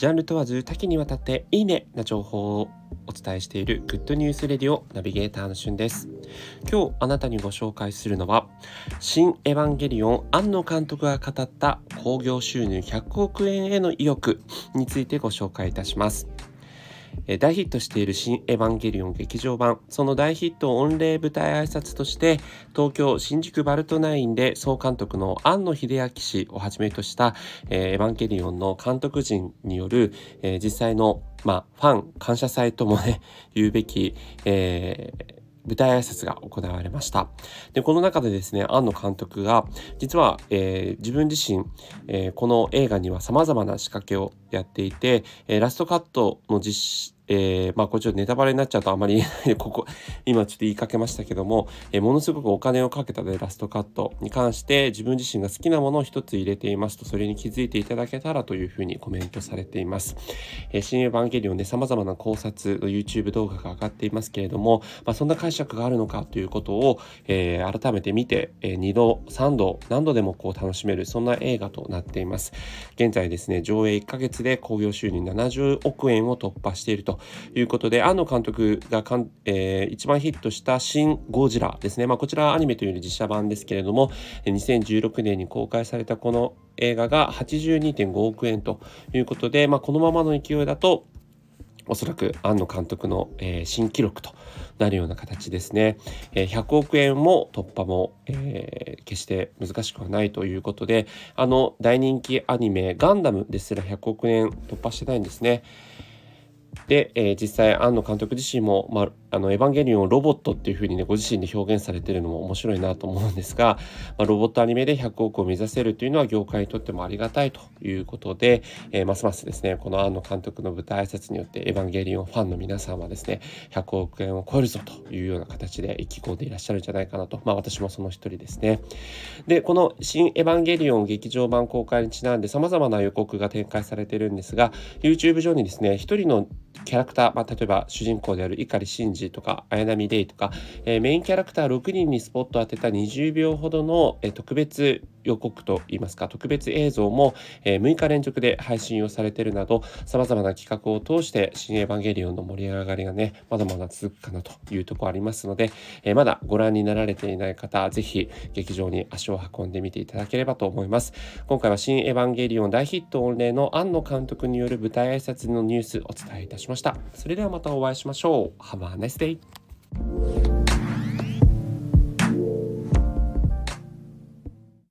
ジャンル問わず多岐にわたっていいねな情報をお伝えしているグッドニュースレディオナビゲーターのしゅんです。今日あなたにご紹介するのは新エヴァンゲリオン庵野監督が語った興行収入100億円への意欲についてご紹介いたします。大ヒットしている新エヴァンゲリオン劇場版、その大ヒット御礼舞台挨拶として、東京新宿バルトナインで総監督の庵野秀明氏をはじめとした、え、エヴァンゲリオンの監督陣による、え、実際の、まあ、ファン感謝祭ともね、言うべき、えー舞台挨拶が行われました。で、この中でですね、庵野監督が、実は、えー、自分自身、えー、この映画にはさまざまな仕掛けをやっていて、えー、ラストカットの実えー、まあこれちょっとネタバレになっちゃうとあまり、ここ、今ちょっと言いかけましたけども、えー、ものすごくお金をかけたでラストカットに関して自分自身が好きなものを一つ入れていますと、それに気づいていただけたらというふうにコメントされています。えー、新エヴァンゲリオンで様々な考察の YouTube 動画が上がっていますけれども、まあそんな解釈があるのかということを、えー、改めて見て、えー、2度、3度、何度でもこう楽しめる、そんな映画となっています。現在ですね、上映1ヶ月で興行収入70億円を突破しているということで、庵野監督がかん、えー、一番ヒットした新ゴジラですね。まあ、こちらアニメというより実写版ですけれども、2016年に公開されたこの映画が82.5億円ということで、まあ、このままの勢いだと、おそらく庵野監督の、えー、新記録となるような形ですね。えー、100億円も突破も、えー、決して難しくはないということで、あの大人気アニメガンダムですら100億円突破してないんですね。で、えー、実際庵野監督自身も、まあ、あのエヴァンゲリオンをロボットっていう風にねご自身で表現されてるのも面白いなと思うんですが、まあ、ロボットアニメで100億を目指せるというのは業界にとってもありがたいということで、えー、ますますですねこの庵野監督の舞台挨拶によってエヴァンゲリオンファンの皆さんはですね100億円を超えるぞというような形で意気込んでいらっしゃるんじゃないかなとまあ私もその一人ですね。でこの「新エヴァンゲリオン劇場版公開にちなんで様々な予告が展開されてるんですが YouTube 上にですね一人のキャラクター、まあ、例えば主人公である碇シンジとか綾波レイとか、えー、メインキャラクター6人にスポットを当てた20秒ほどの、えー、特別予告といいますか特別映像も、え、6日連続で配信をされているなど様々な企画を通して新エヴァンゲリオンの盛り上がりがねまだまだ続くかなというところありますので、え、まだご覧になられていない方ぜひ劇場に足を運んでみていただければと思います。今回は新エヴァンゲリオン大ヒット御礼の庵野監督による舞台挨拶のニュースお伝えいたしました。それではまたお会いしましょう。Have a nice day